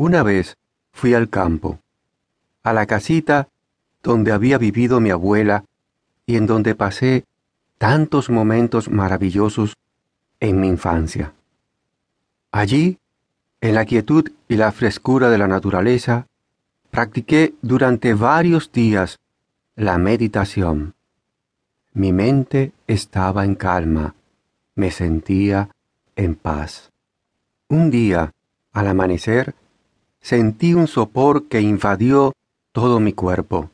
Una vez fui al campo, a la casita donde había vivido mi abuela y en donde pasé tantos momentos maravillosos en mi infancia. Allí, en la quietud y la frescura de la naturaleza, practiqué durante varios días la meditación. Mi mente estaba en calma, me sentía en paz. Un día, al amanecer, sentí un sopor que invadió todo mi cuerpo.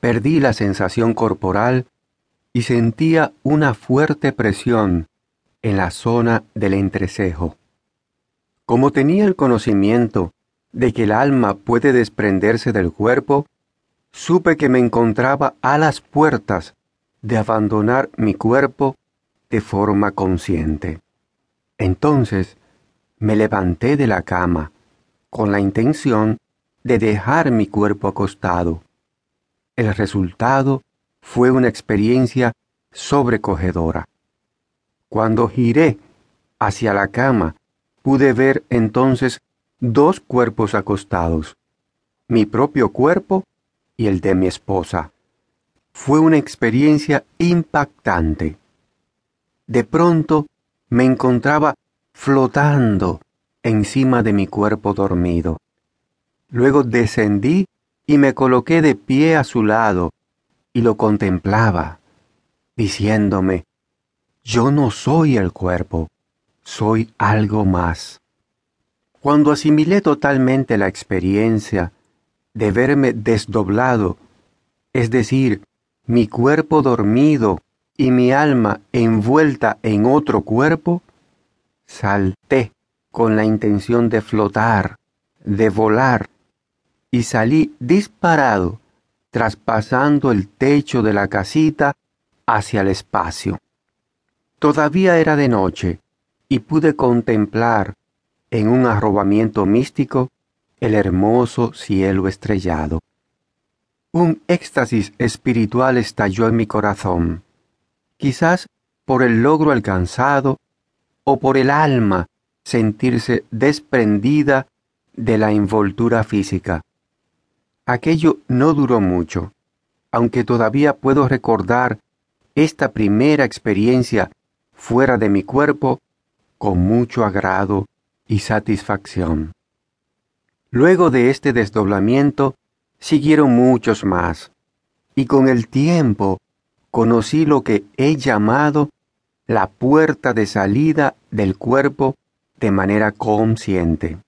Perdí la sensación corporal y sentía una fuerte presión en la zona del entrecejo. Como tenía el conocimiento de que el alma puede desprenderse del cuerpo, supe que me encontraba a las puertas de abandonar mi cuerpo de forma consciente. Entonces me levanté de la cama con la intención de dejar mi cuerpo acostado. El resultado fue una experiencia sobrecogedora. Cuando giré hacia la cama, pude ver entonces dos cuerpos acostados, mi propio cuerpo y el de mi esposa. Fue una experiencia impactante. De pronto me encontraba flotando encima de mi cuerpo dormido. Luego descendí y me coloqué de pie a su lado y lo contemplaba, diciéndome, yo no soy el cuerpo, soy algo más. Cuando asimilé totalmente la experiencia de verme desdoblado, es decir, mi cuerpo dormido y mi alma envuelta en otro cuerpo, salté con la intención de flotar, de volar, y salí disparado, traspasando el techo de la casita hacia el espacio. Todavía era de noche, y pude contemplar, en un arrobamiento místico, el hermoso cielo estrellado. Un éxtasis espiritual estalló en mi corazón, quizás por el logro alcanzado o por el alma sentirse desprendida de la envoltura física. Aquello no duró mucho, aunque todavía puedo recordar esta primera experiencia fuera de mi cuerpo con mucho agrado y satisfacción. Luego de este desdoblamiento siguieron muchos más, y con el tiempo conocí lo que he llamado la puerta de salida del cuerpo de manera consciente.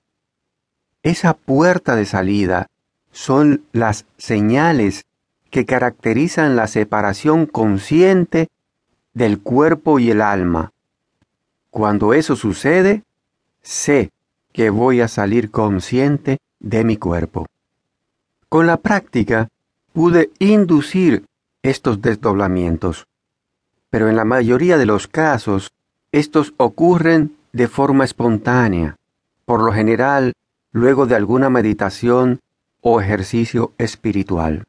Esa puerta de salida son las señales que caracterizan la separación consciente del cuerpo y el alma. Cuando eso sucede, sé que voy a salir consciente de mi cuerpo. Con la práctica pude inducir estos desdoblamientos pero en la mayoría de los casos estos ocurren de forma espontánea, por lo general luego de alguna meditación o ejercicio espiritual.